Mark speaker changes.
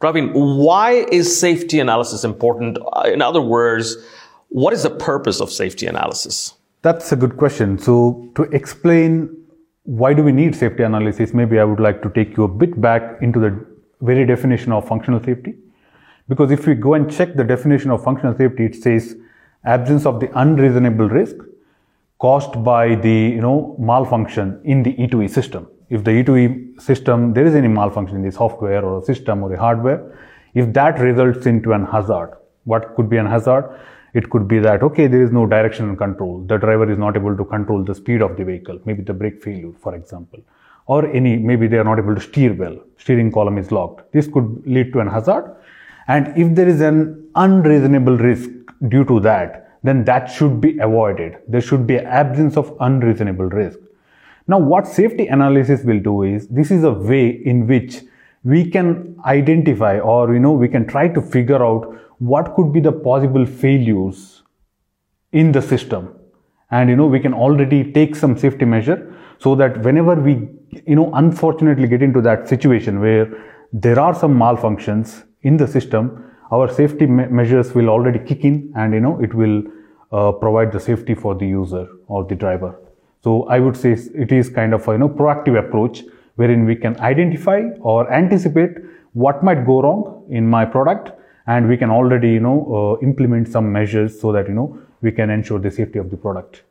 Speaker 1: Praveen, why is safety analysis important? Uh, in other words, what is the purpose of safety analysis?
Speaker 2: That's a good question. So, to explain why do we need safety analysis, maybe I would like to take you a bit back into the very definition of functional safety. Because if we go and check the definition of functional safety, it says absence of the unreasonable risk caused by the you know malfunction in the E2E system if the E2E system, there is any malfunction in the software or a system or the hardware, if that results into an hazard, what could be an hazard? It could be that, okay, there is no direction control. The driver is not able to control the speed of the vehicle, maybe the brake failure, for example. Or any, maybe they are not able to steer well, steering column is locked. This could lead to an hazard. And if there is an unreasonable risk due to that, then that should be avoided. There should be absence of unreasonable risk. Now, what safety analysis will do is this is a way in which we can identify or you know we can try to figure out what could be the possible failures in the system. And you know we can already take some safety measure so that whenever we you know unfortunately get into that situation where there are some malfunctions in the system our safety me- measures will already kick in and you know it will uh, provide the safety for the user or the driver so I would say it is kind of a you know proactive approach wherein we can identify or anticipate what might go wrong in my product and we can already you know uh, implement some measures so that you know we can ensure the safety of the product.